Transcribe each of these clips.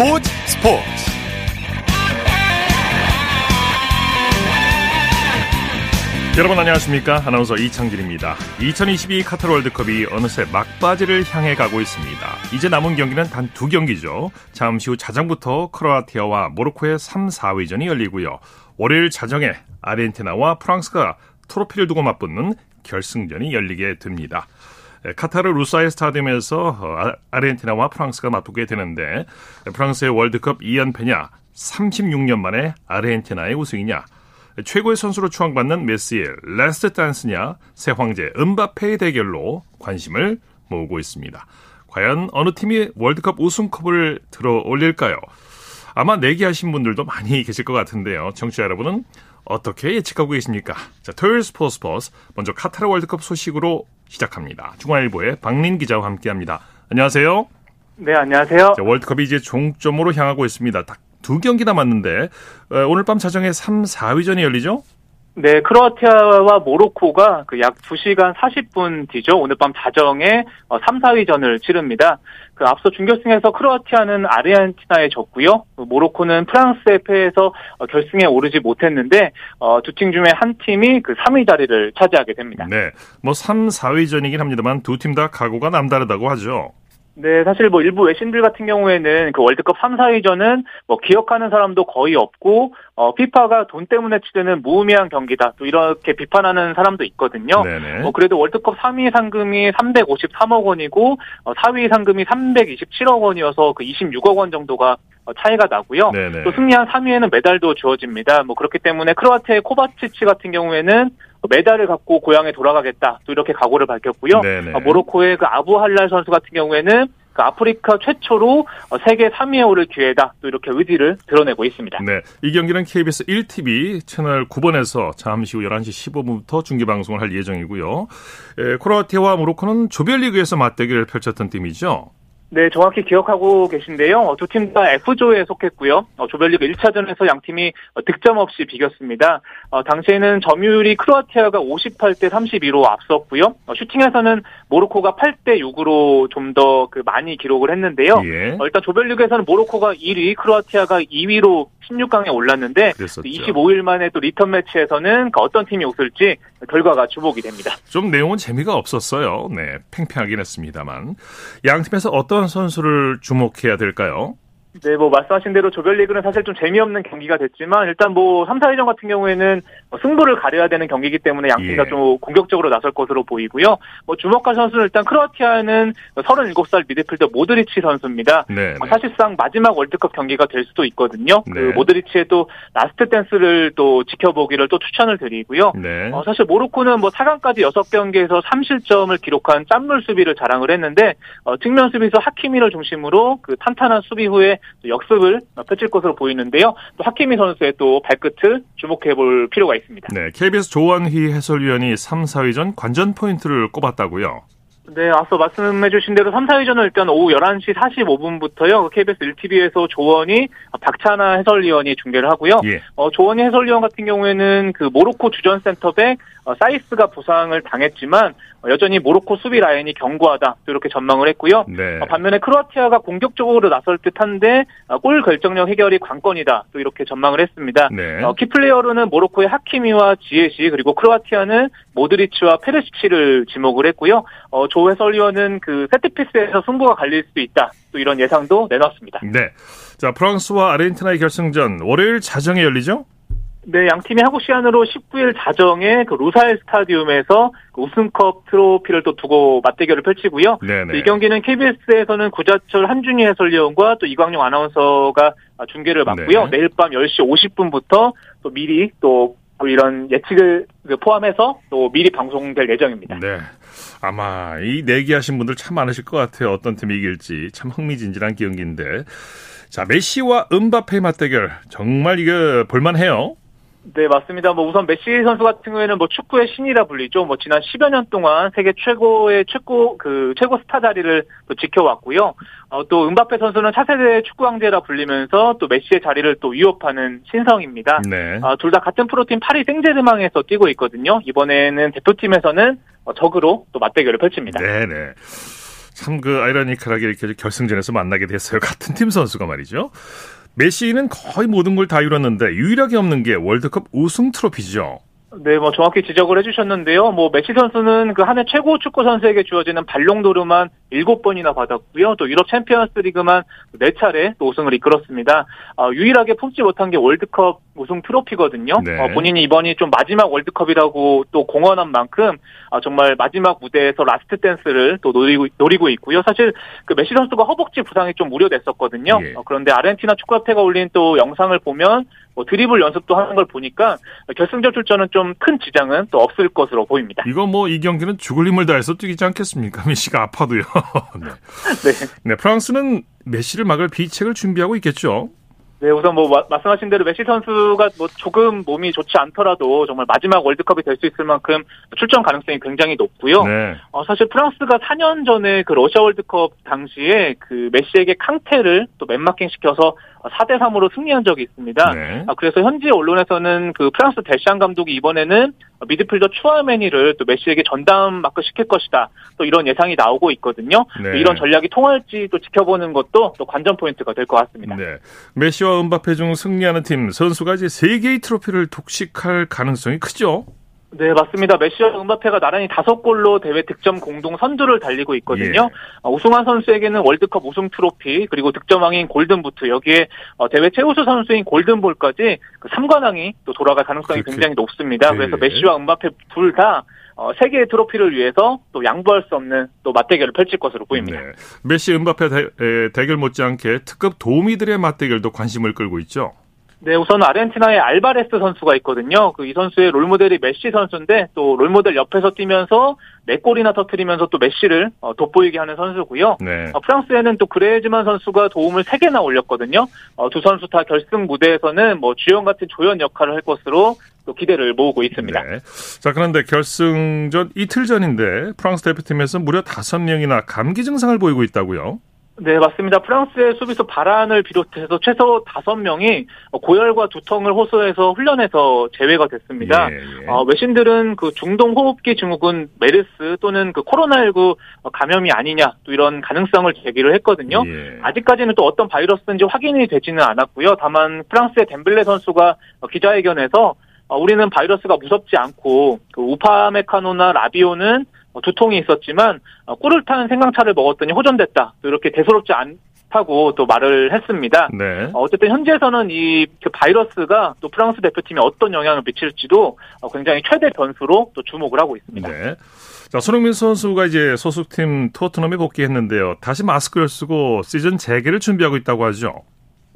스포츠 스포츠. 여러분 안녕하십니까? 아나운서 이창진입니다. 2022 카타르 월드컵이 어느새 막바지를 향해 가고 있습니다. 이제 남은 경기는 단 두 경기죠. 잠시 후 자정부터 크로아티아와 모로코의 3, 4위전이 열리고요. 월요일 자정에 아르헨티나와 프랑스가 트로피를 두고 맞붙는 결승전이 열리게 됩니다 카타르 루사일 스타디움에서 어, 아르헨티나와 프랑스가 맞붙게 되는데 프랑스의 월드컵 2연패냐 36년 만에 아르헨티나의 우승이냐 최고의 선수로 추앙받는 메시의 last dance냐 새 황제 음바페의 대결로 관심을 모으고 있습니다. 과연 어느 팀이 월드컵 우승컵을 들어 올릴까요? 아마 내기하신 분들도 많이 계실 것 같은데요. 청취자 여러분은 어떻게 예측하고 계십니까? 자, 토요일 스포츠 스포츠 먼저 카타르 월드컵 소식으로 시작합니다. 중앙일보의 박린 기자와 함께합니다. 안녕하세요. 네, 안녕하세요. 자, 월드컵이 이제 종점으로 향하고 있습니다. 딱 두 경기 남았는데 어, 오늘 밤 자정에 3, 4위전이 열리죠? 네, 크로아티아와 모로코가 그 약 2시간 40분 뒤죠. 오늘 밤 자정에 3, 4위전을 치릅니다. 그 앞서 준결승에서 크로아티아는 아르헨티나에 졌고요. 그 모로코는 프랑스에 패해서 어, 결승에 오르지 못했는데 어, 두팀 중에 한 팀이 그 3위 자리를 차지하게 됩니다. 네. 뭐 3, 4위전이긴 합니다만 두 팀 다 각오가 남다르다고 하죠. 네, 사실 뭐 일부 외신들 같은 경우에는 그 월드컵 3, 4위전은 뭐 기억하는 사람도 거의 없고 어 피파가 돈 때문에 치르는 무의미한 경기다. 또 이렇게 비판하는 사람도 있거든요. 네네. 뭐 그래도 월드컵 3위 상금이 353억 원이고 어 4위 상금이 327억 원이어서 그 26억 원 정도가 어, 차이가 나고요. 네네. 또 승리한 3위에는 메달도 주어집니다. 뭐 그렇기 때문에 크로아티아의 코바치치 같은 경우에는 메달을 갖고 고향에 돌아가겠다. 또 이렇게 각오를 밝혔고요. 네네. 어, 모로코의 그 아부 할랄 선수 같은 경우에는 그 아프리카 최초로 어, 세계 3위에 오를 기회다. 또 이렇게 의지를 드러내고 있습니다. 네. 이 경기는 KBS 1TV 채널 9번에서 잠시 후 11시 15분부터 중계 방송을 할 예정이고요. 에, 크로아티아와 모로코는 조별리그에서 맞대결을 펼쳤던 팀이죠. 네, 정확히 기억하고 계신데요. 두 팀 다 F조에 속했고요. 어, 조별리그 1차전에서 양 팀이 어, 득점 없이 비겼습니다. 어, 당시에는 점유율이 크로아티아가 58대 32로 앞섰고요. 어, 슈팅에서는 모로코가 8대 6으로 좀 더 그 많이 기록을 했는데요. 예. 어, 일단 조별리그에서는 모로코가 1위, 크로아티아가 2위로 16강에 올랐는데 그랬었죠. 25일 만에 또 리턴 매치에서는 그 어떤 팀이 웃을지 결과가 주목이 됩니다. 좀 내용은 재미가 없었어요. 네, 팽팽하긴 했습니다만. 양 팀에서 어떤 선수를 주목해야 될까요? 네, 뭐 말씀하신 대로 조별리그는 사실 좀 재미없는 경기가 됐지만 일단 뭐 3, 4위전 같은 경우에는 뭐 승부를 가려야 되는 경기이기 때문에 양 팀 다 예. 좀 공격적으로 나설 것으로 보이고요. 뭐 주목할 선수는 일단 크로아티아는 37살 미드필더 모드리치 선수입니다. 네. 어, 사실상 마지막 월드컵 경기가 될 수도 있거든요. 네. 그 모드리치의 또 last dance를 또 지켜보기를 또 추천을 드리고요. 네. 어, 사실 모로코는 뭐 4강까지 6경기에서 3실점을 기록한 짠물 수비를 자랑을 했는데 어, 측면 수비수 하키미를 중심으로 그 탄탄한 수비 후에 또 역습을 어, 펼칠 것으로 보이는데요. 또 하키미 선수의 또 발끝을 주목해 볼 필요가 있습니다. 네, KBS 조원희 해설위원이 3, 4위전 관전 포인트를 꼽았다고요. 네, 앞서 말씀해주신 대로 3, 4위전은 일단 오후 11시 45분부터요. KBS 1TV에서 조원이 박찬아 해설위원이 중계를 하고요. 예. 어, 조원희 해설위원 같은 경우에는 그 모로코 주전 센터백 어, 사이스가 부상을 당했지만 어, 여전히 모로코 수비 라인이 견고하다 또 이렇게 전망을 했고요. 네. 어, 반면에 크로아티아가 공격적으로 나설 듯한데 어, 골 결정력 해결이 관건이다 또 이렇게 전망을 했습니다. 네. 어, key player로는 모로코의 하키미와 지에시 그리고 크로아티아는 모드리치와 페르시치를 지목을 했고요. 어, 조 해설위원은 그 set piece에서 승부가 갈릴 수 있다 또 이런 예상도 내놨습니다. 네. 자, 프랑스와 아르헨티나의 결승전 월요일 자정에 열리죠? 네, 양 팀이 한국 시간으로 19일 자정에 그 루사일 스타디움에서 그 우승컵 트로피를 또 두고 맞대결을 펼치고요. 네네. 이 경기는 KBS에서는 구자철 한준희 해설위원과 또 이광용 아나운서가 중계를 맡고요. 네. 내일 밤 10시 50분부터 또 미리 또 이런 예측을 그 포함해서 또 미리 방송될 예정입니다. 네. 아마 이 내기하신 분들 참 많으실 것 같아요. 어떤 팀이 이길지 참 흥미진진한 경기인데. 자, 메시와 음바페 맞대결 정말 이거 볼만해요. 네, 맞습니다. 뭐 우선 메시 선수 같은 경우에는 뭐 축구의 신이라 불리죠. 뭐 지난 10여 년 동안 세계 최고의 최고 그 최고 스타 자리를 또 지켜왔고요. 어, 또 음바페 선수는 차세대 축구 황제라 불리면서 또 메시의 자리를 또 위협하는 신성입니다. 네. 아, 둘다 같은 프로팀 파리 생제르맹에서 뛰고 있거든요. 이번에는 대표팀에서는 어, 적으로 또 맞대결을 펼칩니다. 네 네. 참 그 아이러니컬하게 이렇게 결승전에서 만나게 됐어요. 같은 팀 선수가 말이죠. 메시는 거의 모든 걸 다 이뤘는데 유일하게 없는 게 월드컵 우승 트로피죠. 네, 뭐 정확히 지적을 해주셨는데요. 뭐 메시 선수는 그 한 해 최고 축구 선수에게 주어지는 발롱도르만 7번이나 받았고요. 또 유럽 챔피언스리그만 4차례 또 우승을 이끌었습니다. 어, 유일하게 품지 못한 게 월드컵 우승 트로피거든요. 네. 어, 본인이 이번이 좀 마지막 월드컵이라고 또 공언한 만큼 어, 정말 마지막 무대에서 last dance를 또 노리고, 노리고 있고요. 사실 그 메시 선수가 허벅지 부상이 좀 우려됐었거든요. 예. 어, 그런데 아르헨티나 축구협회가 올린 또 영상을 보면 뭐 드리블 연습도 하는 걸 보니까 결승전 출전은 좀큰 지장은 또 없을 것으로 보입니다. 이거 뭐이 경기는 죽을 힘을 다해서 뛰지 않겠습니까? 메시가 아파도요. 네. 네. 네, 프랑스는 메시를 막을 비책을 준비하고 있겠죠. 네, 우선 뭐 마- 말씀하신 대로 메시 선수가 뭐 조금 몸이 좋지 않더라도 정말 마지막 월드컵이 될 수 있을 만큼 출전 가능성이 굉장히 높고요. 네. 어, 사실 프랑스가 4년 전에 그 러시아 월드컵 당시에 그 메시에게 캉테를 또 man marking 시켜서 4대 3으로 승리한 적이 있습니다. 네. 아, 그래서 현지 언론에서는 그 프랑스 데샹 감독이 이번에는 미드필더 추아메니를 또 메시에게 전담 마크 시킬 것이다. 또 이런 예상이 나오고 있거든요. 네. 이런 전략이 통할지 또 지켜보는 것도 또 관전 포인트가 될 것 같습니다. 네. 메시와 음바페 중 승리하는 팀 선수가 이제 세 개의 트로피를 독식할 가능성이 크죠. 네, 맞습니다. 메시와 음바페가 나란히 다섯 골로 대회 득점 공동 선두를 달리고 있거든요. 예. 어, 우승한 선수에게는 월드컵 우승 트로피, 그리고 득점왕인 골든부트, 여기에 어, 대회 최우수 선수인 골든볼까지 그 3관왕이 또 돌아갈 가능성이 그렇게. 굉장히 높습니다. 예, 그래서 예. 메시와 음바페 둘 다 어, 세 개의 트로피를 위해서 또 양보할 수 없는 또 맞대결을 펼칠 것으로 보입니다. 네. 메시 음바페 대, 에, 대결 못지않게 특급 도우미들의 맞대결도 관심을 끌고 있죠. 네, 우선 아르헨티나의 알바레스 선수가 있거든요. 그 이 선수의 롤모델이 메시 선수인데 또 롤모델 옆에서 뛰면서 네 골이나 터트리면서 또 메시를 어, 돋보이게 하는 선수고요. 네. 어, 프랑스에는 또 그레즈만 선수가 도움을 3개나 올렸거든요. 어, 두 선수 다 결승 무대에서는 뭐 주연 같은 조연 역할을 할 것으로 또 기대를 모으고 있습니다. 네. 자, 그런데 결승전 이틀 전인데 프랑스 대표팀에서 무려 다섯 명이나 감기 증상을 보이고 있다고요. 네, 맞습니다. 프랑스의 수비수 바란을 비롯해서 최소 5명이 고열과 두통을 호소해서 훈련에서 제외가 됐습니다. 예, 예. 어, 외신들은 그 중동 호흡기 증후군 메르스 또는 그 코로나19 감염이 아니냐 또 이런 가능성을 제기를 했거든요. 예. 아직까지는 또 어떤 바이러스인지 확인이 되지는 않았고요. 다만 프랑스의 덴블레 선수가 어, 기자회견에서 어, 우리는 바이러스가 무섭지 않고 그 우파메카노나 라비오는 어, 두통이 있었지만 어, 꿀을 탄 생강차를 먹었더니 호전됐다. 또 이렇게 대수롭지 않다고 또 말을 했습니다. 네. 어, 어쨌든 현지에서는 이그 바이러스가 또 프랑스 대표팀에 어떤 영향을 미칠지도 어, 굉장히 최대 변수로 또 주목을 하고 있습니다. 네. 자, 손흥민 선수가 이제 소속팀 토트넘에 복귀했는데요. 다시 마스크를 쓰고 시즌 재개를 준비하고 있다고 하죠.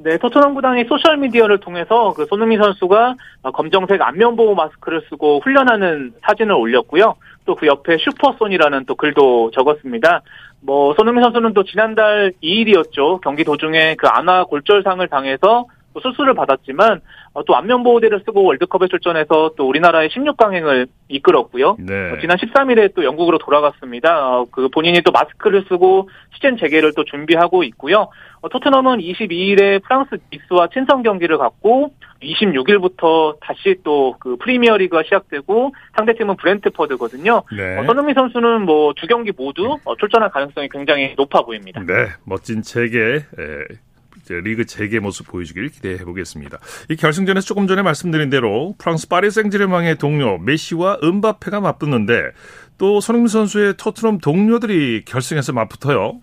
네, 토트넘 구단이 소셜 미디어를 통해서 그 손흥민 선수가 어, 검정색 안면 보호 마스크를 쓰고 훈련하는 사진을 올렸고요. 또 그 옆에 슈퍼손이라는 또 글도 적었습니다. 뭐 손흥민 선수는 또 지난달 2일이었죠. 경기 도중에 그 안화 골절상을 당해서 또 수술을 받았지만 어, 또 안면 보호대를 쓰고 월드컵에 출전해서 또 우리나라의 16강행을 이끌었고요. 네. 어, 지난 13일에 또 영국으로 돌아갔습니다. 어, 그 본인이 또 마스크를 쓰고 시즌 재개를 또 준비하고 있고요. 어, 토트넘은 22일에 프랑스 니스와 친선 경기를 갖고 26일부터 다시 또 그 프리미어리그가 시작되고 상대팀은 브렌트퍼드거든요. 네. 어, 손흥민 선수는 뭐 두 경기 모두 어, 출전할 가능성이 굉장히 높아 보입니다. 네, 멋진 에, 이제 리그 재개 모습 보여주길 기대해 보겠습니다. 이 결승전에서 조금 전에 말씀드린 대로 프랑스 파리 생제르맹의 동료 메시와 음바페가 맞붙는데 또 손흥민 선수의 토트넘 동료들이 결승에서 맞붙어요.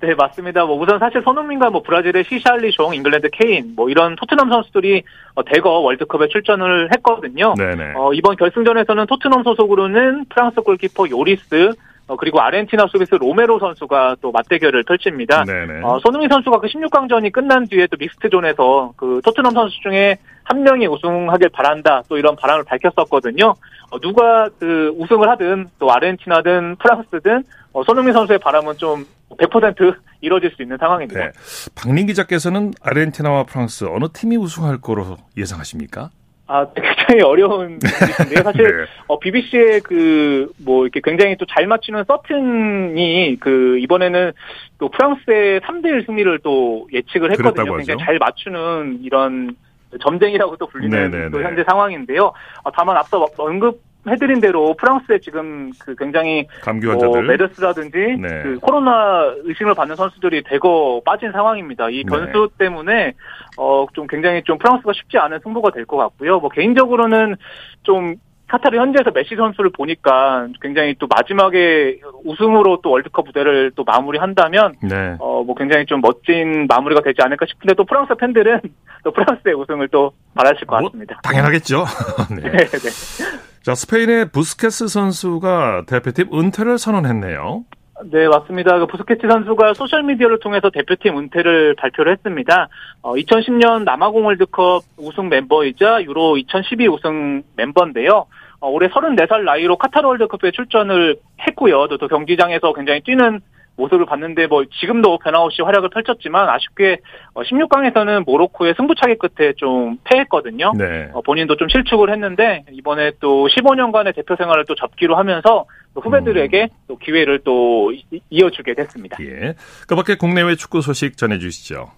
네, 맞습니다. 뭐 우선 사실 손흥민과 뭐 브라질의 히샬리송, 잉글랜드 케인, 뭐 이런 토트넘 선수들이 어, 대거 월드컵에 출전을 했거든요. 네네. 어, 이번 결승전에서는 토트넘 소속으로는 프랑스 골키퍼 요리스, 어, 그리고 아르헨티나 수비수 로메로 선수가 또 맞대결을 펼칩니다. 네네. 어, 손흥민 선수가 그 16강전이 끝난 뒤에 또 믹스트존에서 그 토트넘 선수 중에 한 명이 우승하길 바란다 또 이런 바람을 밝혔었거든요. 어, 누가 그 우승을 하든 또 아르헨티나든 프랑스든 어, 손흥민 선수의 바람은 좀 100% 이뤄질 수 있는 상황입니다. 네. 박민 기자께서는 아르헨티나와 프랑스 어느 팀이 우승할 거로 예상하십니까? 아, 굉장히 어려운 일인데요. 사실 네. 어, BBC의 그, 뭐, 이렇게 굉장히 또 잘 맞추는 서튼이 그, 이번에는 또 프랑스의 3대 1 승리를 또 예측을 했거든요. 굉장히. 잘 맞추는 이런 점쟁이라고 또 불리는 네네네. 또 현재 상황인데요. 어, 다만 앞서 언급 말씀해드린 대로 프랑스에 지금 그 굉장히 감기 환자들 뭐 메르스라든지 네. 그 코로나 의심을 받는 선수들이 대거 빠진 상황입니다. 이 변수 네. 때문에 어 좀 굉장히 좀 프랑스가 쉽지 않은 승부가 될 것 같고요. 뭐 개인적으로는 좀 카타르 현지에서 메시 선수를 보니까 굉장히 또 마지막에 우승으로 또 월드컵 무대를 또 마무리한다면 네. 어뭐 굉장히 좀 멋진 마무리가 되지 않을까 싶은데 또 프랑스 팬들은 또 프랑스의 우승을 또 바라실 것 뭐, 같습니다. 당연하겠죠. 네. 네, 네. 자, 스페인의 부스케스 선수가 대표팀 은퇴를 선언했네요. 네, 맞습니다. 그 부스케치 선수가 소셜미디어를 통해서 대표팀 은퇴를 발표를 했습니다. 어, 2010년 남아공 월드컵 우승 멤버이자 유로 2012 우승 멤버인데요. 어, 올해 34살 나이로 카타르 월드컵에 출전을 했고요. 또, 또 경기장에서 굉장히 뛰는 모습을 봤는데 뭐 지금도 변함없이 활약을 펼쳤지만 아쉽게 16강에서는 모로코의 승부차기 끝에 좀 패했거든요. 네. 어, 본인도 좀 실축을 했는데 이번에 또 15년간의 대표 생활을 또 접기로 하면서 또 후배들에게 또 기회를 또 이- 이어주게 됐습니다. 예. 그 밖에 국내외 축구 소식 전해주시죠.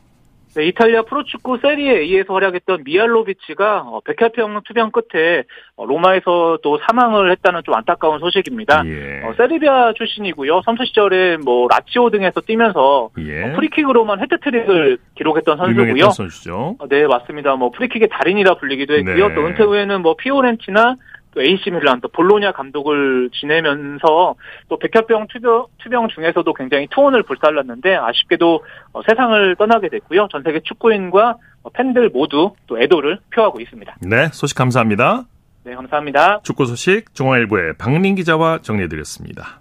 네, 이탈리아 프로축구 세리에 A에서 활약했던 미하일로비치가 어, 백혈병 투병 끝에 어, 로마에서 또 사망을 했다는 좀 안타까운 소식입니다. 예. 어, 세르비아 출신이고요. 선수 시절에 뭐 라치오 등에서 뛰면서 예. 어, 프리킥으로만 해트트릭을 기록했던 선수고요. 어, 네, 맞습니다. 뭐 프리킥의 달인이라 불리기도 했고요. 네. 또 은퇴 후에는 뭐 피오렌티나 또 AC 밀란 또 볼로냐 감독을 지내면서 또 백혈병 투병, 투병 중에서도 굉장히 투혼을 불살랐는데 아쉽게도 어, 세상을 떠나게 됐고요. 전 세계 축구인과 어, 팬들 모두 또 애도를 표하고 있습니다. 네, 소식 감사합니다. 네, 감사합니다. 축구 소식 중앙일보의 박민 기자와 정리해드렸습니다.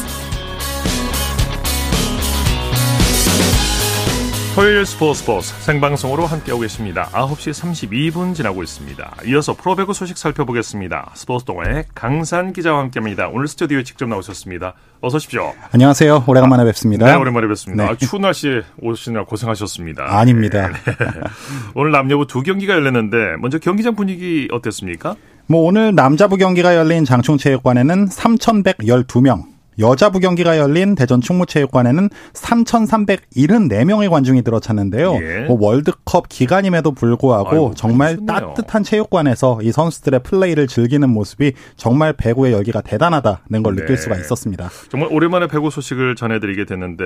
토요일 스포츠 스포츠 생방송으로 함께하고 계십니다. 9시 32분 지나고 있습니다. 이어서 프로배구 소식 살펴보겠습니다. 스포츠 동호회 강산 기자와 함께합니다. 오늘 스튜디오에 직접 나오셨습니다. 어서 오십시오. 안녕하세요. 오래간만에 뵙습니다. 네, 오랜만에 뵙습니다. 네. 아, 추운 날씨에 오시느라 고생하셨습니다. 아닙니다. 오늘 남녀부 두 경기가 열렸는데 먼저 경기장 분위기 어땠습니까? 뭐 오늘 남자부 경기가 열린 장충체육관에는 3,112명, 여자부 경기가 열린 대전 충무체육관에는 3,374명의 관중이 들어찼는데요. 예. 뭐 월드컵 기간임에도 불구하고 아이고, 정말 좋네요. 따뜻한 체육관에서 이 선수들의 플레이를 즐기는 모습이 정말 배구의 열기가 대단하다는 걸 네. 느낄 수가 있었습니다. 정말 오랜만에 배구 소식을 전해드리게 됐는데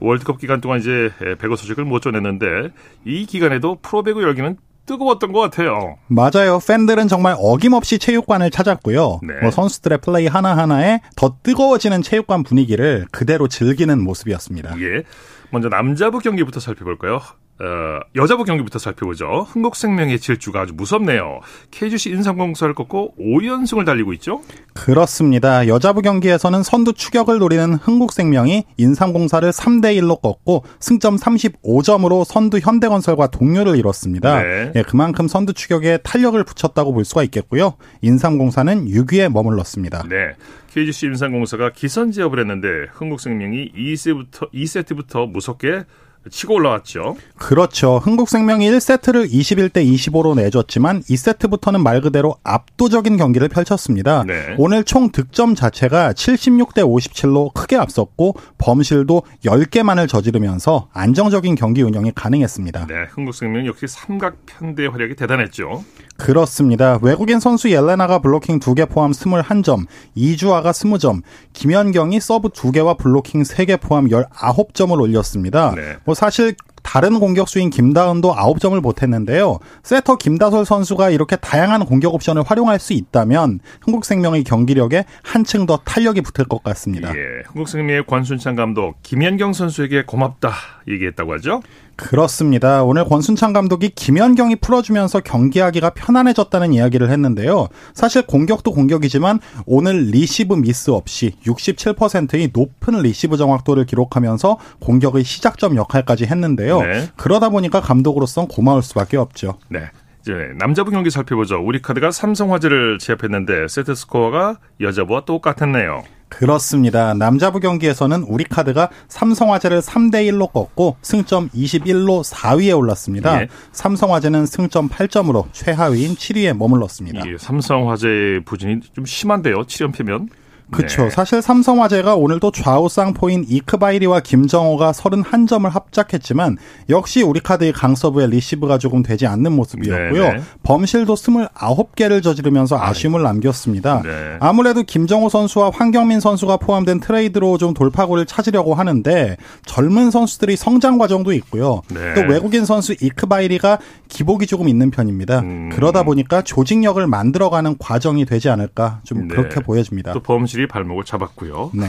월드컵 기간 동안 이제 배구 소식을 못 전했는데 이 기간에도 프로배구 열기는 뜨거웠던 것 같아요. 맞아요. 팬들은 정말 어김없이 체육관을 찾았고요. 네. 뭐 선수들의 플레이 하나하나에 더 뜨거워지는 체육관 분위기를 그대로 즐기는 모습이었습니다. 예. 먼저 남자부 경기부터 살펴볼까요? 어, 여자부 경기부터 살펴보죠. 흥국생명의 질주가 아주 무섭네요. KGC 인삼공사를 꺾고 5연승을 달리고 있죠? 그렇습니다. 여자부 경기에서는 선두 추격을 노리는 흥국생명이 인삼공사를 3대 1로 꺾고 승점 35점으로 선두 현대건설과 동률을 이뤘습니다. 네. 예, 그만큼 선두 추격에 탄력을 붙였다고 볼 수가 있겠고요. 인삼공사는 6위에 머물렀습니다. 네. KGC 인삼공사가 기선 제압을 했는데 흥국생명이 2세부터, 2세트부터 무섭게 치고 올라왔죠. 그렇죠. 흥국생명이 1세트를 21대 25로 내줬지만 2세트부터는 말 그대로 압도적인 경기를 펼쳤습니다. 네. 오늘 총 득점 자체가 76대 57로 크게 앞섰고 범실도 10개만을 저지르면서 안정적인 경기 운영이 가능했습니다. 네. 흥국생명 역시 삼각 편대 활약이 대단했죠. 그렇습니다. 외국인 선수 옐레나가 블로킹 2개 포함 21점, 이주아가 20점, 김연경이 서브 2개와 블로킹 3개 포함 19점을 올렸습니다. 네. 뭐 사실 다른 공격수인 김다은도 9점을 보탰는데요. 세터 김다솔 선수가 이렇게 다양한 공격 옵션을 활용할 수 있다면 흥국생명의 경기력에 한층 더 탄력이 붙을 것 같습니다. 예. 흥국생명의 권순찬 감독, 김연경 선수에게 고맙다 얘기했다고 하죠. 그렇습니다. 오늘 권순찬 감독이 김연경이 풀어주면서 경기하기가 편안해졌다는 이야기를 했는데요. 사실 공격도 공격이지만 오늘 리시브 미스 없이 67%의 높은 리시브 정확도를 기록하면서 공격의 시작점 역할까지 했는데요. 네. 그러다 보니까 감독으로선 고마울 수밖에 없죠. 네. 이제 남자부 경기 살펴보죠. 우리 카드가 삼성화재를 제압했는데 세트 스코어가 여자부와 똑같았네요. 그렇습니다. 남자부 경기에서는 우리카드가 삼성화재를 3대 1로 꺾고 승점 21로 4위에 올랐습니다. 예. 삼성화재는 승점 8점으로 최하위인 7위에 머물렀습니다. 예, 삼성화재 부진이 좀 심한데요. 7연패면. 그렇죠. 네. 사실 삼성화재가 오늘도 좌우 쌍포인 이크바이리와 김정호가 31점을 합작했지만 역시 우리 카드의 강서브에 리시브가 조금 되지 않는 모습이었고요. 네, 네. 범실도 29개를 저지르면서 아쉬움을 남겼습니다. 네. 아무래도 김정호 선수와 황경민 선수가 포함된 트레이드로 좀 돌파구를 찾으려고 하는데 젊은 선수들이 성장 과정도 있고요. 네. 또 외국인 선수 이크바이리가 기복이 조금 있는 편입니다. 음. 그러다 보니까 조직력을 만들어가는 과정이 되지 않을까 좀 네. 그렇게 보여집니다. 또 범실이 발목을 잡았고요. 네.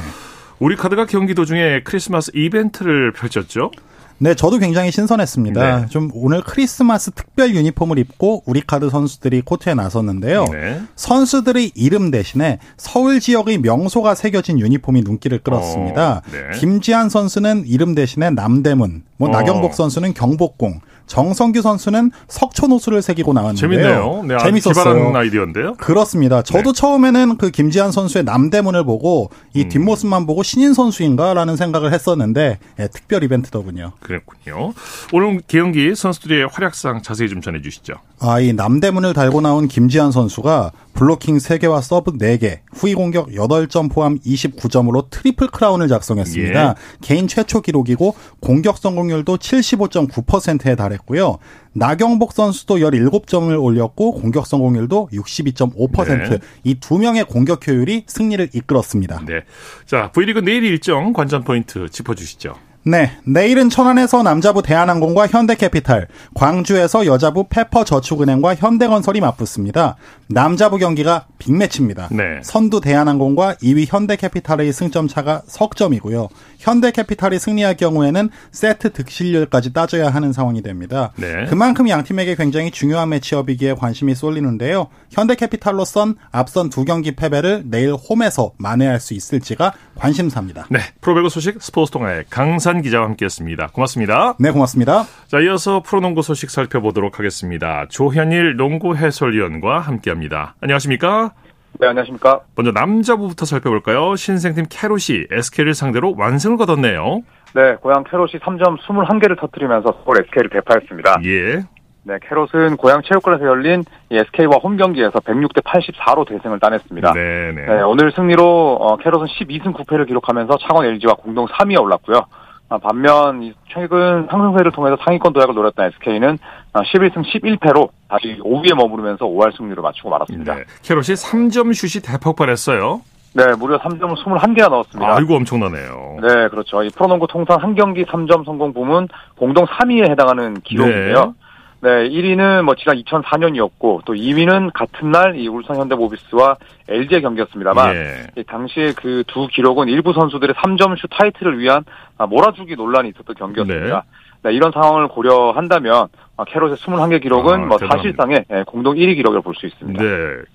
우리 카드가 경기 도중에 크리스마스 이벤트를 펼쳤죠. 네, 저도 굉장히 신선했습니다. 네. 좀 오늘 크리스마스 특별 유니폼을 입고 우리 카드 선수들이 코트에 나섰는데요. 네. 선수들의 이름 대신에 서울 지역의 명소가 새겨진 유니폼이 눈길을 끌었습니다. 어, 네. 김지한 선수는 이름 대신에 남대문, 뭐 어. 나경복 선수는 경복궁, 정성규 선수는 석촌호수를 새기고 나왔는데요. 재밌네요. 네, 재밌었어요. 기발한 아이디어인데요. 그렇습니다. 저도 네. 처음에는 그 김지한 선수의 남대문을 보고 음. 이 뒷모습만 보고 신인 선수인가라는 생각을 했었는데 예, 특별 이벤트더군요. 그랬군요. 오늘 경기 선수들의 활약상 자세히 좀 전해주시죠. 아, 이 남대문을 달고 나온 김지한 선수가 블로킹 3개와 서브 4개, 후위 공격 8점 포함 29점으로 트리플 크라운을 작성했습니다. 예. 개인 최초 기록이고 공격 성공률도 75.9%에 달했고요. 나경복 선수도 17점을 올렸고 공격 성공률도 62.5%. 네. 이두 명의 공격 효율이 승리를 이끌었습니다. 네. 자, V리그 내일 일정 관전 포인트 짚어 주시죠. 네, 내일은 천안에서 남자부 대한항공과 현대캐피탈, 광주에서 여자부 페퍼저축은행과 현대건설이 맞붙습니다. 남자부 경기가 빅매치입니다. 네. 선두 대한항공과 2위 현대캐피탈의 승점 차가 석점이고요. 현대캐피탈이 승리할 경우에는 세트 득실률까지 따져야 하는 상황이 됩니다. 네. 그만큼 양 팀에게 굉장히 중요한 매치업이기에 관심이 쏠리는데요. 현대캐피탈로선 앞선 두 경기 패배를 내일 홈에서 만회할 수 있을지가 관심사입니다. 네. 프로배구 소식 스포츠 통화의 강산 기자와 함께했습니다. 고맙습니다. 네, 고맙습니다. 자, 이어서 프로농구 소식 살펴보도록 하겠습니다. 조현일 농구 해설위원과 함께합니다. 안녕하십니까? 네, 안녕하십니까. 먼저 남자부부터 살펴볼까요? 신생팀 캐롯이 SK를 상대로 완승을 거뒀네요. 네, 고양 캐롯이 3점 21개를 터뜨리면서 서울 SK를 대파했습니다. 예. 네, 캐롯은 고양 체육관에서 열린 이 SK와 홈 경기에서 106대 84로 대승을 따냈습니다. 네네. 네, 오늘 승리로 어, 캐롯은 12승 9패를 기록하면서 창원 LG와 공동 3위에 올랐고요. 아, 반면 이 최근 상승세를 통해서 상위권 도약을 노렸던 SK는 11승 11패로 다시 5위에 머무르면서 5할 승률을 맞추고 말았습니다. 네. 캐롯이 3점 슛이 대폭발했어요. 네, 무려 3점을 21개나 넣었습니다. 아이고 엄청나네요. 네, 그렇죠. 이 프로농구 통산 한 경기 3점 성공 부문 공동 3위에 해당하는 기록인데요. 네, 1위는 뭐 지난 2004년이었고 또 2위는 같은 날 이 울산 현대모비스와 LG의 경기였습니다만 예. 이 당시에 그 두 기록은 일부 선수들의 3점 슛 타이틀을 위한 아, 몰아주기 논란이 있었던 경기였습니다. 네. 이런 상황을 고려한다면 아, 캐롯의 21개 기록은 아, 뭐. 사실상의 예, 공동 1위 기록을 볼 수 있습니다. 네.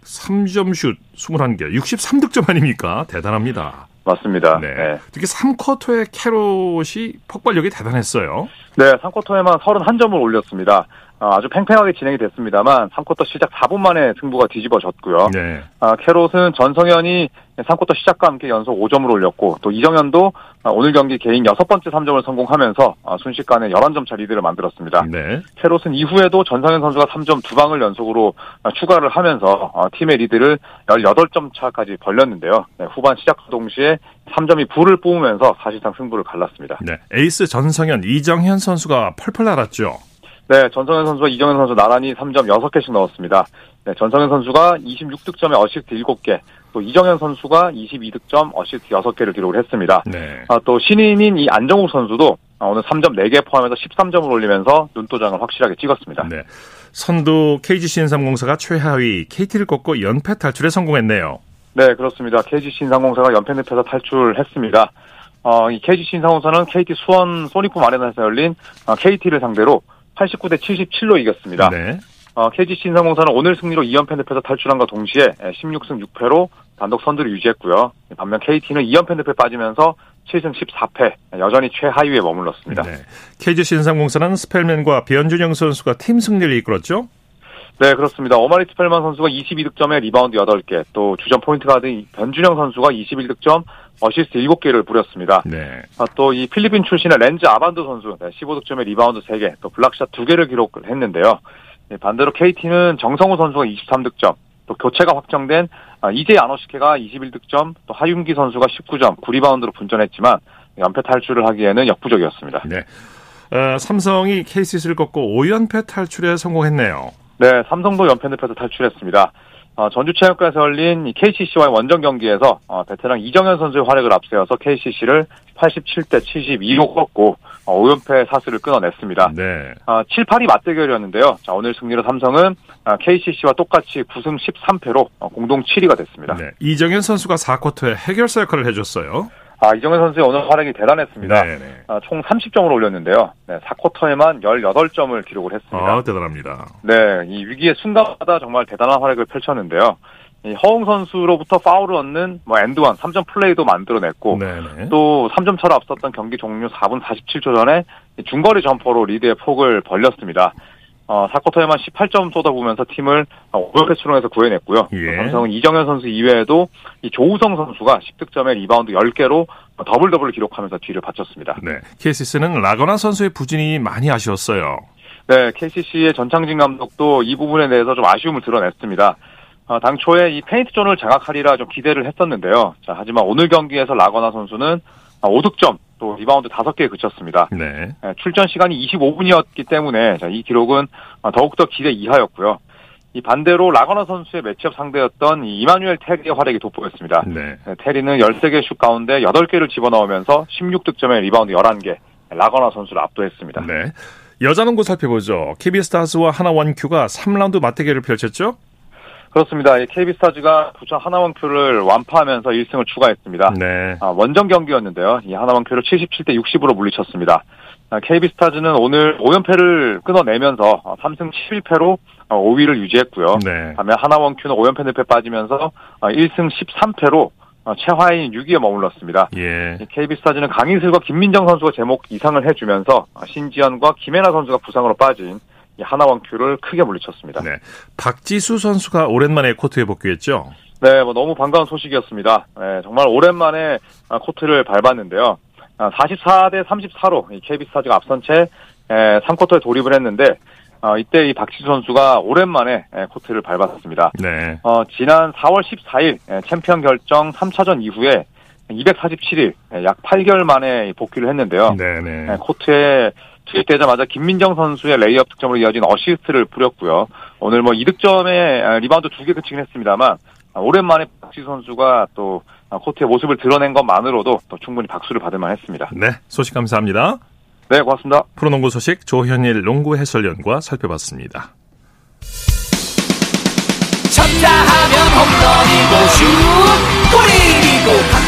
3점 슛 21개, 63득점 아닙니까? 대단합니다. 맞습니다. 네. 네. 특히 3쿼터의 캐롯이 폭발력이 대단했어요. 네, 3쿼터에만 31점을 올렸습니다. 아, 아주 팽팽하게 진행이 됐습니다만 3쿼터 시작 4분 만에 승부가 뒤집어졌고요. 네. 아, 캐롯은 전성현이 3쿼터 시작과 함께 연속 5점을 올렸고 또 이정현도 아, 오늘 경기 개인 여섯 번째 3점을 성공하면서 아, 순식간에 11점 차 리드를 만들었습니다. 네. 캐롯은 이후에도 전성현 선수가 3점 두 방을 연속으로 아, 추가를 하면서 아, 팀의 리드를 18점 차까지 벌렸는데요. 네, 후반 시작과 동시에 3점이 불을 뿜으면서 사실상 승부를 갈랐습니다. 네. 에이스 전성현, 이정현 선수가 펄펄 날았죠. 네, 전성현 선수와 이정현 선수 나란히 3점 6개씩 넣었습니다. 네, 전성현 선수가 26득점에 어시스트 7개, 또 이정현 선수가 22득점, 어시스트 6개를 기록을 했습니다. 네. 아, 또 신인인 이 안정욱 선수도 아, 오늘 3점 4개 포함해서 13점을 올리면서 눈도장을 확실하게 찍었습니다. 네. 선두 KGC 인삼공사가 최하위 KT를 꺾고 연패 탈출에 성공했네요. 네, 그렇습니다. KGC 인상공사가 연패 늪에서 탈출했습니다. 어, 이 KGC 인상공사는 KT 수원 소니품 아레나에서 열린 어, KT를 상대로 89대 77로 이겼습니다. 네. 어, KGC 인상공사는 오늘 승리로 2연패 늪에서 탈출한과 동시에 16승 6패로 단독 선두를 유지했고요. 반면 KT는 2연패 늪에 빠지면서 7승 14패, 여전히 최하위에 머물렀습니다. 네. KGC 인삼공사는 스펠맨과 변준형 선수가 팀 승리를 이끌었죠. 네, 그렇습니다. 오마리 스펠만 선수가 22득점에 리바운드 8개, 또 주전 포인트 가드 변준형 선수가 21득점, 어시스트 7개를 뿌렸습니다. 네. 아, 또이 필리핀 출신의 렌즈 아반도 선수 네, 15득점에 리바운드 3개, 또 block shot 2개를 기록을 했는데요. 네, 반대로 KT는 정성우 선수가 23득점, 또 교체가 확정된 아, 이제 아노시케가 21득점, 또 하윤기 선수가 19점, 9리바운드로 분전했지만 연패 탈출을 하기에는 역부족이었습니다. 네. 어, 삼성이 KCC를 꺾고 5연패 탈출에 성공했네요. 네, 삼성도 연패 늪에서 탈출했습니다. 어, 전주체육관에서 열린 이 KCC와의 원정 경기에서 어, 베테랑 이정현 선수의 활약을 앞세워서 KCC를 87대 72로 꺾고 어, 5연패 사슬을 끊어냈습니다. 네. 어, 7, 8위 맞대결이었는데요. 자, 오늘 승리로 삼성은 어, KCC와 똑같이 9승 13패로 어, 공동 7위가 됐습니다. 네. 이정현 선수가 4쿼터에 해결사 역할을 해줬어요. 아, 이정현 선수의 오늘 활약이 대단했습니다. 네, 네. 아, 총 30점을 올렸는데요. 네, 4쿼터에만 18점을 기록을 했습니다. 아, 대단합니다. 네, 이 위기의 순간마다 정말 대단한 활약을 펼쳤는데요. 이 허웅 선수로부터 파울을 얻는 뭐 and one 3점 플레이도 만들어냈고 네, 네. 또 3점 차로 앞섰던 경기 종료 4분 47초 전에 이 중거리 점퍼로 리드의 폭을 벌렸습니다. 어, 4쿼터에만 18점 쏟아부으면서 팀을 5연패 수렁에서 구해냈고요. 예. 삼성은 이정현 선수 이외에도 이 조우성 선수가 10득점에 리바운드 10개로 더블 더블을 기록하면서 뒤를 받쳤습니다. 네. KCC는 라건아 선수의 부진이 많이 아쉬웠어요. 네, KCC의 전창진 감독도 이 부분에 대해서 좀 아쉬움을 드러냈습니다. 어, 당초에 이 페인트 존을 장악하리라 좀 기대를 했었는데요. 자, 하지만 오늘 경기에서 라건아 선수는 5득점, 또 리바운드 5개에 그쳤습니다. 네. 예, 출전 시간이 25분이었기 때문에 자, 이 기록은 어, 더욱더 기대 이하였고요. 이 반대로 라건아 선수의 매치업 상대였던 이 이마누엘 테리의 활약이 돋보였습니다. 네. 네, 테리는 13개 슛 가운데 8개를 집어넣으면서 16득점에 리바운드 11개, 라건아 선수를 압도했습니다. 네. 여자 농구 살펴보죠. KB스타즈와 하나원큐가 3라운드 맞대결을 펼쳤죠? 그렇습니다. 이 KB스타즈가 부천 하나원큐를 완파하면서 1승을 추가했습니다. 네. 아, 원정 경기였는데요. 이 하나원큐를 77대 60으로 물리쳤습니다. 아, KB스타즈는 오늘 5연패를 끊어내면서 3승 11패로 5위를 유지했고요. 네. 다음에 하나원큐는 5연패 늪에 빠지면서 1승 13패로 최하위인 6위에 머물렀습니다. 예. 이 KB스타즈는 강희슬과 김민정 선수가 제목 이상을 해주면서 신지연과 김혜나 선수가 부상으로 빠진 이 하나원큐를 크게 물리쳤습니다. 네. 박지수 선수가 오랜만에 코트에 복귀했죠? 네, 뭐 너무 반가운 소식이었습니다. 네, 정말 오랜만에 아, 코트를 밟았는데요. 44대 34로 이 KB스타즈가 앞선 채 3쿼터에 돌입을 했는데 어, 이때 이 박지수 선수가 오랜만에 에, 코트를 밟았습니다. 네. 어, 지난 4월 14일 에, 챔피언 결정 3차전 이후에 247일 에, 약 8개월 만에 복귀를 했는데요. 네네. 에, 코트에 투입되자마자 김민정 선수의 레이업 득점으로 이어진 어시스트를 뿌렸고요. 오늘 뭐 2득점에 리바운드 2개 그치긴 했습니다만 아, 오랜만에 박지수 선수가 또 아, 코트의 모습을 드러낸 것만으로도 또 충분히 박수를 받을 만했습니다. 네. 소식 감사합니다. 네, 고맙습니다. 프로농구 소식 조현일 농구 해설위원과 살펴봤습니다. 쳤다 하면 홈런이고 슛 골이고 각본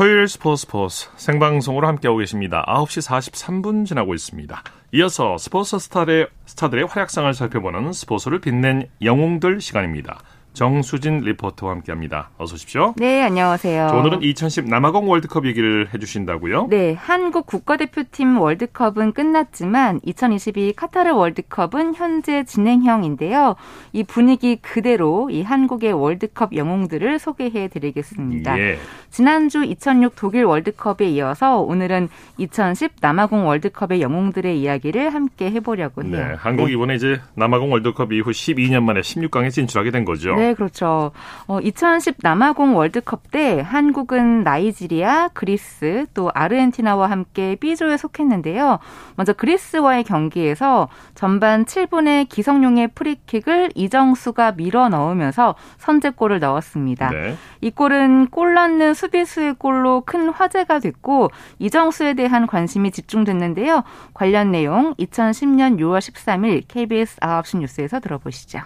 토요일 스포츠 스포츠 생방송으로 함께하고 계십니다. 9시 43분 지나고 있습니다. 이어서 스포츠 스타들의, 스타들의 활약상을 살펴보는 스포츠를 빛낸 영웅들 시간입니다. 정수진 리포터와 함께합니다. 어서 오십시오. 네, 안녕하세요. 자, 오늘은 2010 남아공 월드컵 얘기를 해주신다고요? 네, 한국 국가대표팀 월드컵은 끝났지만 2022 카타르 월드컵은 현재 진행형인데요. 이 분위기 그대로 이 한국의 월드컵 영웅들을 소개해 드리겠습니다. 예. 지난주 2006 독일 월드컵에 이어서 오늘은 2010 남아공 월드컵의 영웅들의 이야기를 함께 해보려고 해요. 네, 한국 이번에 이제 남아공 월드컵 이후 12년 만에 16강에 진출하게 된 거죠. 네, 그렇죠. 어, 2010 남아공 월드컵 때 한국은 나이지리아, 그리스, 또 아르헨티나와 함께 B조에 속했는데요. 먼저 그리스와의 경기에서 전반 7분에 기성용의 프리킥을 이정수가 밀어 넣으면서 선제골을 넣었습니다. 네. 이 골은 골 넣는 수비수의 골로 큰 화제가 됐고 이정수에 대한 관심이 집중됐는데요. 관련 내용 2010년 6월 13일 KBS 9시 뉴스에서 들어보시죠.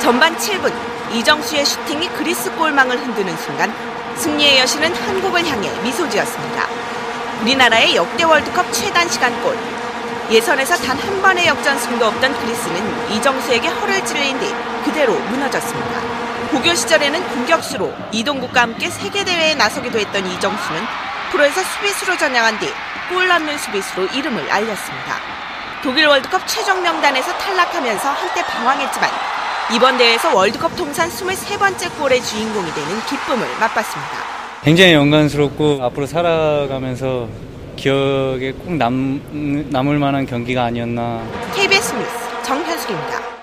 전반 7분 이정수의 슈팅이 그리스 골망을 흔드는 순간 승리의 여신은 한국을 향해 미소 지었습니다. 우리나라의 역대 월드컵 최단 시간골. 예선에서 단 한 번의 역전승도 없던 그리스는 이정수에게 허를 찔린 뒤 그대로 무너졌습니다. 고교 시절에는 공격수로 이동국과 함께 세계대회에 나서기도 했던 이정수는 프로에서 수비수로 전향한 뒤 골 넣는 수비수로 이름을 알렸습니다. 독일 월드컵 최종 명단에서 탈락하면서 한때 방황했지만 이번 대회에서 월드컵 통산 23번째 골의 주인공이 되는 기쁨을 맛봤습니다. 굉장히 영광스럽고 앞으로 살아가면서 기억에 꼭 남, 남을 만한 경기가 아니었나. KBS 뉴스 정현숙입니다.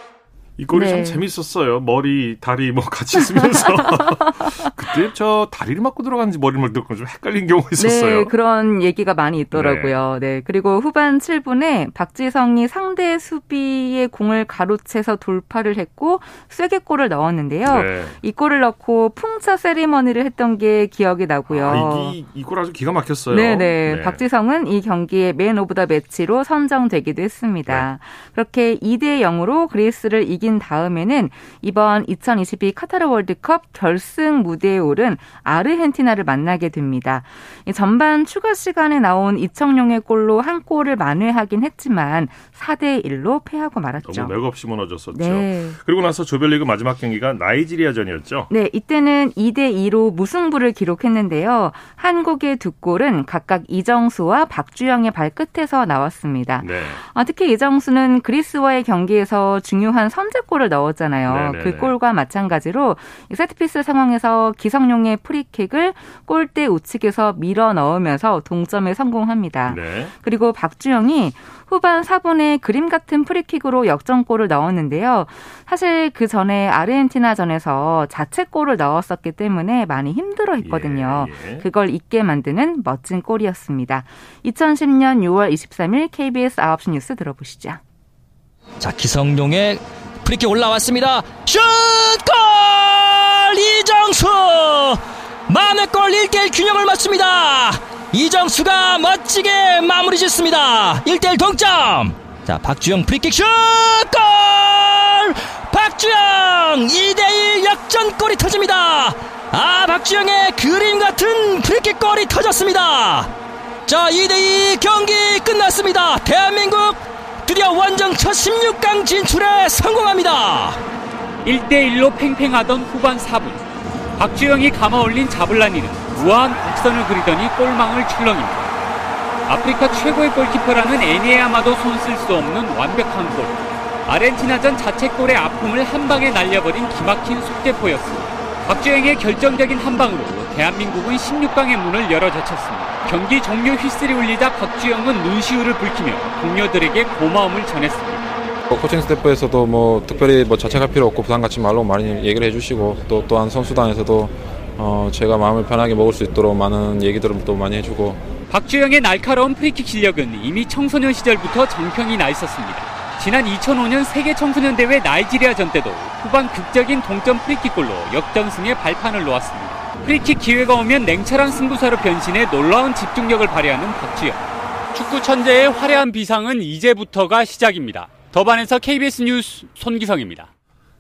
이 골이 네. 참 재밌었어요. 머리, 다리 뭐 같이 쓰면서. 그때 저 다리를 맞고 들어갔는지 머리를 맞고 들어갔는지 좀 헷갈린 경우가 있었어요. 네, 그런 얘기가 많이 있더라고요. 네. 그리고 후반 7분에 박지성이 상대 수비의 공을 가로채서 돌파를 했고 쐐기골을 넣었는데요. 네. 이 골을 넣고 풍차 세리머니를 했던 게 기억이 나고요. 아, 이, 이 골 아주 기가 막혔어요. 네네. 박지성은 이 경기에 Man of the Match로 선정되기도 했습니다. 네. 그렇게 2대 0으로 그리스를 이긴 다음에는 이번 2022 카타르 월드컵 결승 무대에 오른 아르헨티나를 만나게 됩니다. 이 전반 추가 시간에 나온 이청용의 골로 한 골을 만회하긴 했지만 4대 1로 패하고 말았죠. 너무 맥없이 무너졌었죠. 네. 그리고 나서 조별리그 마지막 경기가 나이지리아전이었죠. 네, 이때는 2대 2로 무승부를 기록했는데요. 한국의 두 골은 각각 이정수와 박주영의 발끝에서 나왔습니다. 네. 아, 특히 이정수는 그리스와의 경기에서 중요한 선제 골을 넣었잖아요. 네네네. 그 골과 마찬가지로 이 세트피스 상황에서 기성용의 프리킥을 골대 우측에서 밀어 넣으면서 동점에 성공합니다. 네. 그리고 박주영이 후반 4분에 그림 같은 프리킥으로 역전골을 넣었는데요. 사실 그 전에 아르헨티나전에서 자책골을 넣었었기 때문에 많이 힘들어 했거든요. 예, 예. 그걸 잊게 만드는 멋진 골이었습니다. 2010년 6월 23일 KBS 9시 뉴스 들어보시죠. 자 기성용의 프리킥 올라왔습니다. 슛 골 이정수 만회골 1대1 균형을 맞춥니다. 이정수가 멋지게 마무리 짓습니다. 1대1 동점. 자 박주영 프리킥 슛 골 박주영 2대1 역전골이 터집니다. 아 박주영의 그림 같은 프리킥 골이 터졌습니다. 자 2대2 경기 끝났습니다. 대한민국 드디어 원정 첫 16강 진출에 성공합니다. 1대1로 팽팽하던 후반 4분 박주영이 감아올린 자블라니는 우아한 곡선을 그리더니 골망을 출렁입니다. 아프리카 최고의 골키퍼라는 애니에아마도 손쓸 수 없는 완벽한 골. 아르헨티나전 자책골의 아픔을 한 방에 날려버린 기막힌 속대포였습니다. 박주영의 결정적인 한 방으로 대한민국은 16강의 문을 열어젖혔습니다. 경기 종료 휘슬이 울리자 박주영은 눈시울을 붉히며 동료들에게 고마움을 전했습니다. 뭐 코칭 스태프에서도 뭐 특별히 뭐 자책할 필요 없고 부담 갖지 말라고 많이 얘기를 해주시고 또 또한 선수단에서도 어 제가 마음을 편하게 먹을 수 있도록 많은 얘기들을 또 많이 해주고 박주영의 날카로운 프리킥 실력은 이미 청소년 시절부터 정평이 나 있었습니다. 지난 2005년 세계 청소년 대회 나이지리아전 때도 후반 극적인 동점 프리킥골로 역전승의 발판을 놓았습니다. 프리킥 기회가 오면 냉철한 승부사로 변신해 놀라운 집중력을 발휘하는 박주영. 축구 천재의 화려한 비상은 이제부터가 시작입니다. 더반에서 KBS 뉴스 손기성입니다.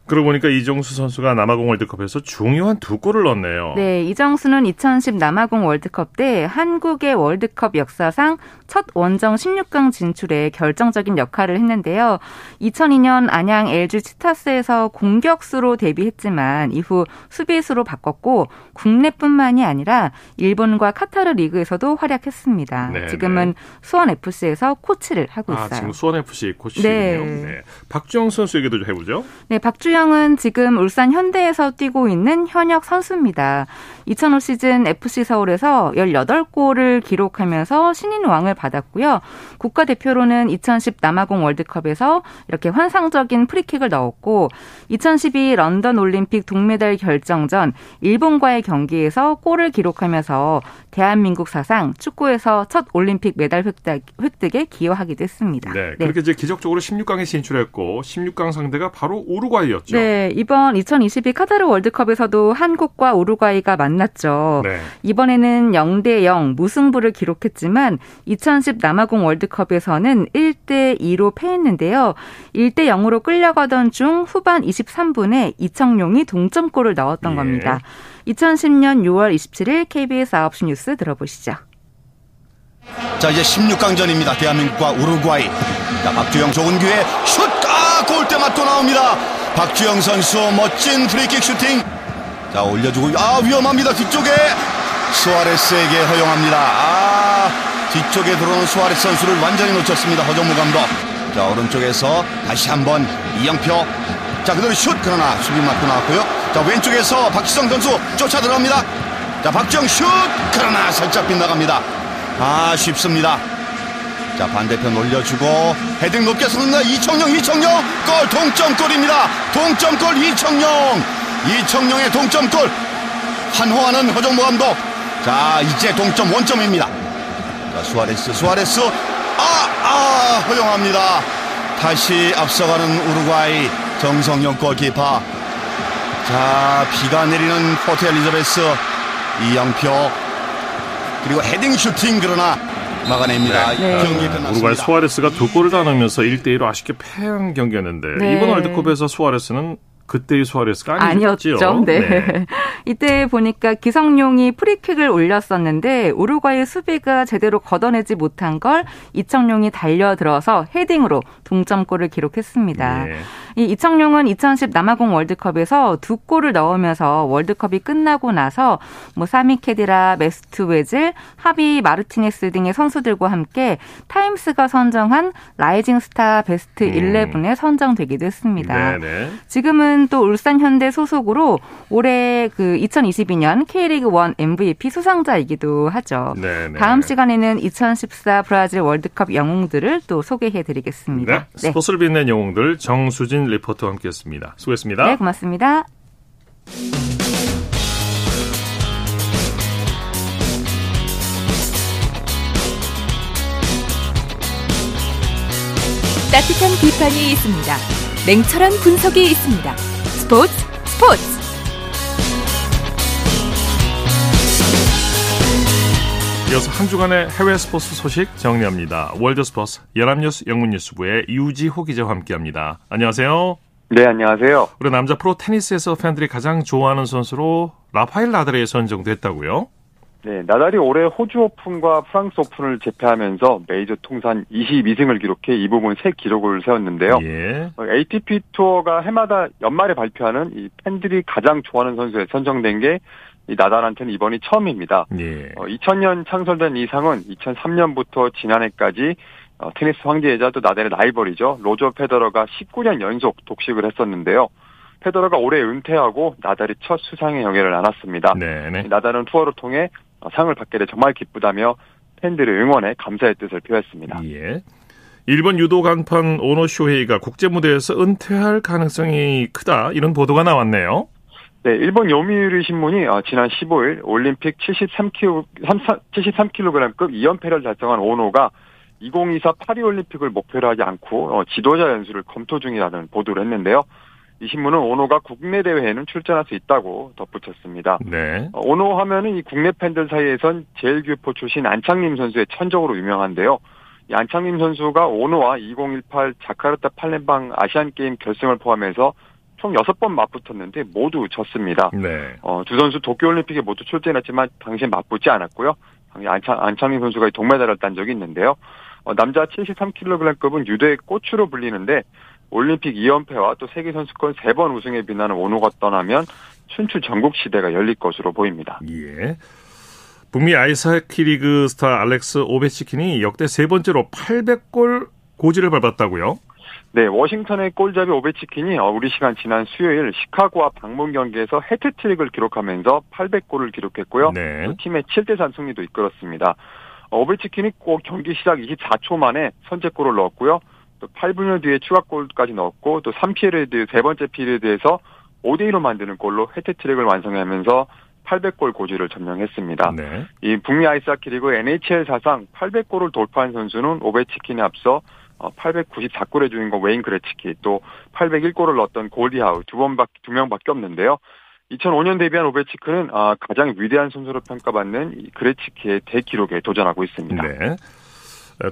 그러고 보니까 이정수 선수가 남아공 월드컵에서 중요한 두 골을 넣었네요. 네, 이정수는 2010 남아공 월드컵 때 한국의 월드컵 역사상 첫 원정 16강 진출에 결정적인 역할을 했는데요. 2002년 안양 LG 치타스에서 공격수로 데뷔했지만 이후 수비수로 바꿨고 국내뿐만이 아니라 일본과 카타르 리그에서도 활약했습니다. 네, 지금은 수원 FC에서 코치를 하고 있어요. 아, 지금 수원 FC 코치군요. 네. 네. 박주영 선수 얘기도 좀 해보죠. 네, 박주영 은 지금 울산 현대에서 뛰고 있는 현역 선수입니다. 2005 시즌 FC 서울에서 18골을 기록하면서 신인왕을 받았고요. 국가대표로는 2010 남아공 월드컵에서 이렇게 환상적인 프리킥을 넣었고 2012 런던 올림픽 동메달 결정전 일본과의 경기에서 골을 기록하면서 대한민국 사상 축구에서 첫 올림픽 메달 획득, 획득에 기여하기도 했습니다. 네, 그렇게 이제 기적적으로 16강에 진출했고 16강 상대가 바로 우루과이였죠. 있었죠. 네, 이번 2022 카타르 월드컵에서도 한국과 우루과이가 만났죠. 네. 이번에는 0대 0 무승부를 기록했지만 2010 남아공 월드컵에서는 1대 2로 패했는데요. 1대 0으로 끌려가던 중 후반 23분에 이청용이 동점골을 넣었던 예. 겁니다. 2010년 6월 27일 KBS 9시 뉴스 들어보시죠. 자 이제 16강전입니다. 대한민국과 우루과이. 자 박주영 좋은 기회 슛! 아 골대 맞고 나옵니다. 박주영 선수 멋진 프리킥 슈팅. 자 올려주고 아 위험합니다. 뒤쪽에 수아레스에게 허용합니다. 아 뒤쪽에 들어오는 수아레스 선수를 완전히 놓쳤습니다. 허정무 감독. 자 오른쪽에서 다시 한번 이영표. 자 그대로 슛 그러나 수비 맞고 나왔고요. 자 왼쪽에서 박지성 선수 쫓아 들어갑니다. 자 박주영 슛 그러나 살짝 빗나갑니다. 아 쉽습니다. 자 반대편 올려주고 헤딩 높게 쏘는다 이청용 이청용 골 동점골입니다. 동점골 이청용 이청용의 동점골 환호하는 허정무 감독. 자 이제 동점 원점입니다. 자 수아레스 수아레스 아아 허용합니다. 다시 앞서가는 우루과이 정성룡 골키퍼. 자 비가 내리는 포트 엘리자베스 이영표 그리고 헤딩 슈팅 그러나 막아냅니다. 네. 경기 끝났습니다. 우루과이 수아레스가 두 골을 다 넣으면서 1대 1로 아쉽게 패한 경기였는데 네. 이번 월드컵에서 수아레스는 그때의 수아레스가 아니었죠. 아니었죠. 네. 이때 보니까 기성용이 프리킥을 올렸었는데 우루과이 수비가 제대로 걷어내지 못한 걸 이청용이 달려들어서 헤딩으로 동점골을 기록했습니다. 네. 이 이청용은 2010 남아공 월드컵에서 두 골을 넣으면서 월드컵이 끝나고 나서 뭐 사미 케디라, 메수트 외질, 하비 마르티네스 등의 선수들과 함께 타임스가 선정한 rising star best 음. 11에 선정되기도 했습니다. 네네. 지금은 또 울산 현대 소속으로 올해 그 2022년 K리그 1 MVP 수상자이기도 하죠. 네네. 다음 시간에는 2014 브라질 월드컵 영웅들을 또 소개해 드리겠습니다. 네. 스포츠를 빛낸 영웅들 정수진 리포터와 함께 했습니다. 수고했습니다. 네, 고맙습니다. 따뜻한 비판이 있습니다. 냉철한 분석이 있습니다. 스포츠 스포츠 이어서 한 주간의 해외 스포츠 소식 정리합니다. 월드 스포츠 연합뉴스 영문뉴스부의 유지호 기자와 함께합니다. 안녕하세요. 네, 안녕하세요. 우리 남자 프로 테니스에서 팬들이 가장 좋아하는 선수로 라파엘 나달에 선정됐다고요? 네, 나달이 올해 호주 오픈과 프랑스 오픈을 제패하면서 메이저 통산 22승을 기록해 이 부분 새 기록을 세웠는데요. 예. 어, ATP 투어가 해마다 연말에 발표하는 이 팬들이 가장 좋아하는 선수에 선정된 게 이 나달한테는 이번이 처음입니다. 예. 어, 2000년 창설된 이 상은 2003년부터 지난해까지 어, 테니스 황제이자 또 나달의 라이벌이죠. 로저 페더러가 19년 연속 독식을 했었는데요. 페더러가 올해 은퇴하고 나달이 첫 수상의 영예를 안았습니다. 네네. 나달은 투어를 통해 어, 상을 받게 돼 정말 기쁘다며 팬들의 응원에 감사의 뜻을 표했습니다. 예. 일본 유도 강판 오노 쇼 헤이가 국제 무대에서 은퇴할 가능성이 크다 이런 보도가 나왔네요. 네, 일본 요미우리 신문이 어, 지난 15일 올림픽 73kg, 73kg급 2연패를 달성한 오노가 2024 파리올림픽을 목표로 하지 않고 어, 지도자 연수를 검토 중이라는 보도를 했는데요. 이 신문은 오노가 국내 대회에는 출전할 수 있다고 덧붙였습니다. 네. 어, 오노 하면은 이 국내 팬들 사이에선 제일교포 출신 안창림 선수의 천적으로 유명한데요. 이 안창림 선수가 오노와 2018 자카르타 팔렘방 아시안 게임 결승을 포함해서 총 6번 맞붙었는데 모두 졌습니다. 네. 어, 두 선수 도쿄올림픽에 모두 출전했지만 당시에 맞붙지 않았고요. 당시 안창, 안창민 선수가 동메달을 딴 적이 있는데요. 어, 남자 73kg급은 유대의 꽃으로 불리는데 올림픽 2연패와 또 세계선수권 3번 우승에 빛나는 오노가 떠나면 춘추 전국 시대가 열릴 것으로 보입니다. 예. 북미 아이스하키 리그 스타 알렉스 오베치킨이 역대 세 번째로 800골 고지를 밟았다고요? 네, 워싱턴의 골잡이 오베치킨이 어, 우리 시간 지난 수요일 시카고와 방문 경기에서 해트트릭을 기록하면서 800골을 기록했고요. 네. 또 팀의 7대3 승리도 이끌었습니다. 어, 오베치킨이 꼭 경기 시작 24초 만에 선제골을 넣었고요. 또 8분여 뒤에 추가골까지 넣었고 또 3피리어드 세 번째 피리어드에서 5대2로 만드는 골로 해트트릭을 완성하면서 800골 고지를 점령했습니다. 네. 이 북미 아이스하키 리그 NHL 사상 800골을 돌파한 선수는 오베치킨에 앞서 어, 894골의 주인공 웨인 그레치키 또 801골을 넣었던 골디하우 두 번밖 두 명밖에 없는데요. 2005년 데뷔한 오베치크는 아, 가장 위대한 선수로 평가받는 그레치키의 대기록에 도전하고 있습니다. 네.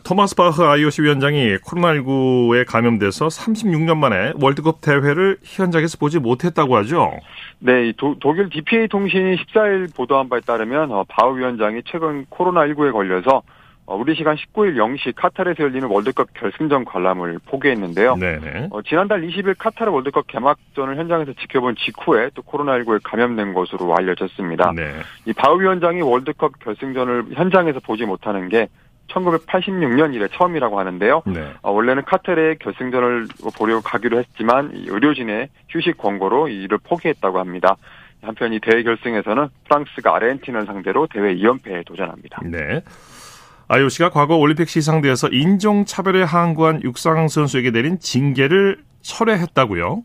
토마스 바흐 IOC 위원장이 코로나19에 감염돼서 36년 만에 월드컵 대회를 현장에서 보지 못했다고 하죠. 네, 도, 독일 DPA 통신이 14일 보도한 바에 따르면 어, 바흐 위원장이 최근 코로나19에 걸려서 어, 우리 시간 19일 0시 카타르에서 열리는 월드컵 결승전 관람을 포기했는데요. 네네. 어, 지난달 20일 카타르 월드컵 개막전을 현장에서 지켜본 직후에 또 코로나19에 감염된 것으로 알려졌습니다. 네. 이 바우 위원장이 월드컵 결승전을 현장에서 보지 못하는 게 1986년 이래 처음이라고 하는데요. 네. 어, 원래는 카타르의 결승전을 보려고 가기로 했지만 이 의료진의 휴식 권고로 이를 포기했다고 합니다. 한편 이 대회 결승에서는 프랑스가 아르헨티나를 상대로 대회 2연패에 도전합니다. 네. IOC가 과거 올림픽 시상대에서 인종차별에 항구한 육상 선수에게 내린 징계를 철회했다고요?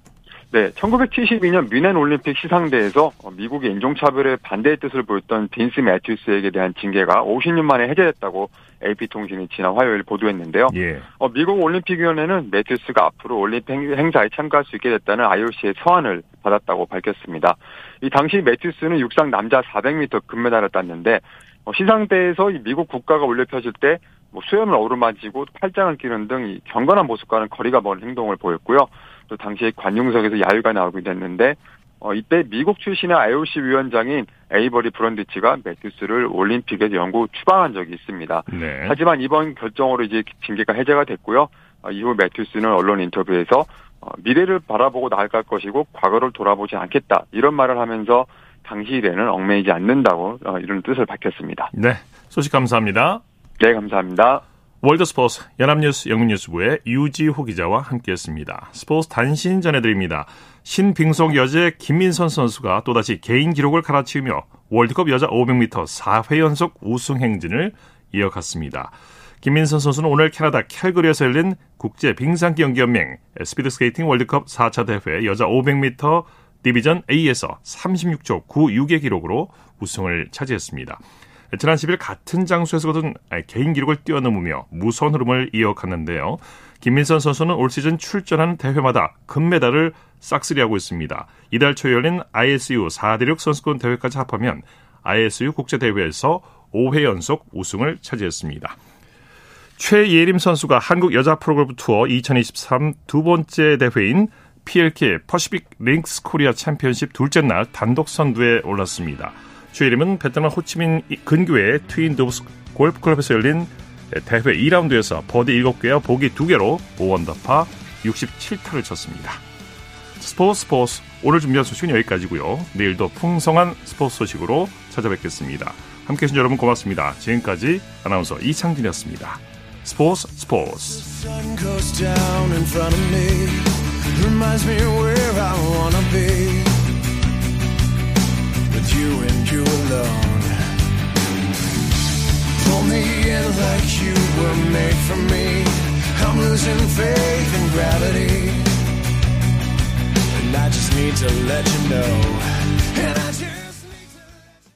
네, 1972년 뮌헨 올림픽 시상대에서 미국의 인종차별에 반대의 뜻을 보였던 빈스 매튜스에게 대한 징계가 50년 만에 해제됐다고 AP통신이 지난 화요일 보도했는데요. 예. 어, 미국 올림픽위원회는 매튜스가 앞으로 올림픽 행사에 참가할 수 있게 됐다는 IOC의 서한을 받았다고 밝혔습니다. 이 당시 매튜스는 육상 남자 400m 금메달을 땄는데 어, 시상대에서 미국 국가가 올려 펴질 때 뭐 수염을 어루만지고 팔짱을 끼는 등 경건한 모습과는 거리가 먼 행동을 보였고요. 또 당시에 관용석에서 야유가 나오게 됐는데 어, 이때 미국 출신의 IOC 위원장인 에이버리 브런디치가 매튜스를 올림픽에서 영구 추방한 적이 있습니다. 네. 하지만 이번 결정으로 이제 징계가 해제가 됐고요. 어, 이후 매튜스는 언론 인터뷰에서 어, 미래를 바라보고 나아갈 것이고 과거를 돌아보지 않겠다 이런 말을 하면서 당시 일에는 얽매이지 않는다고 어, 이런 뜻을 밝혔습니다. 네. 소식 감사합니다. 네, 감사합니다. 월드스포츠 연합뉴스 영문뉴스부의 유지호 기자와 함께했습니다. 스포츠 단신 전해드립니다. 신빙속 여제 김민선 선수가 또다시 개인 기록을 갈아치우며 월드컵 여자 500m 4회 연속 우승 행진을 이어갔습니다. 김민선 선수는 오늘 캐나다 캘거리에서 열린 국제 빙상경기연맹 스피드 스케이팅 월드컵 4차 대회 여자 500m Division A에서 36초 96의 기록으로 우승을 차지했습니다. 지난 10일 같은 장소에서 거둔 개인 기록을 뛰어넘으며 무서운 흐름을 이어갔는데요. 김민선 선수는 올 시즌 출전하는 대회마다 금메달을 싹쓸이하고 있습니다. 이달 초에 열린 ISU 4대륙 선수권 대회까지 합하면 ISU 국제대회에서 5회 연속 우승을 차지했습니다. 최예림 선수가 한국 여자 프로골프 투어 2023 두 번째 대회인 PLK 퍼시픽 링크스 코리아 챔피언십 둘째 날 단독 선두에 올랐습니다. 최예림은 베트남 호치민 근교의 트윈 도브스 골프클럽에서 열린 대회 2라운드에서 버디 7개와 보기 2개로 5언더파 67타를 쳤습니다. 스포츠 스포츠 오늘 준비한 소식은 여기까지고요. 내일도 풍성한 스포츠 소식으로 찾아뵙겠습니다. 함께해 주신 여러분 고맙습니다. 지금까지 아나운서 이창진이었습니다. 스포츠 스포츠 with you and you alone. Pull me in like you were made for me. I'm losing faith in gravity, and I just need to let you know.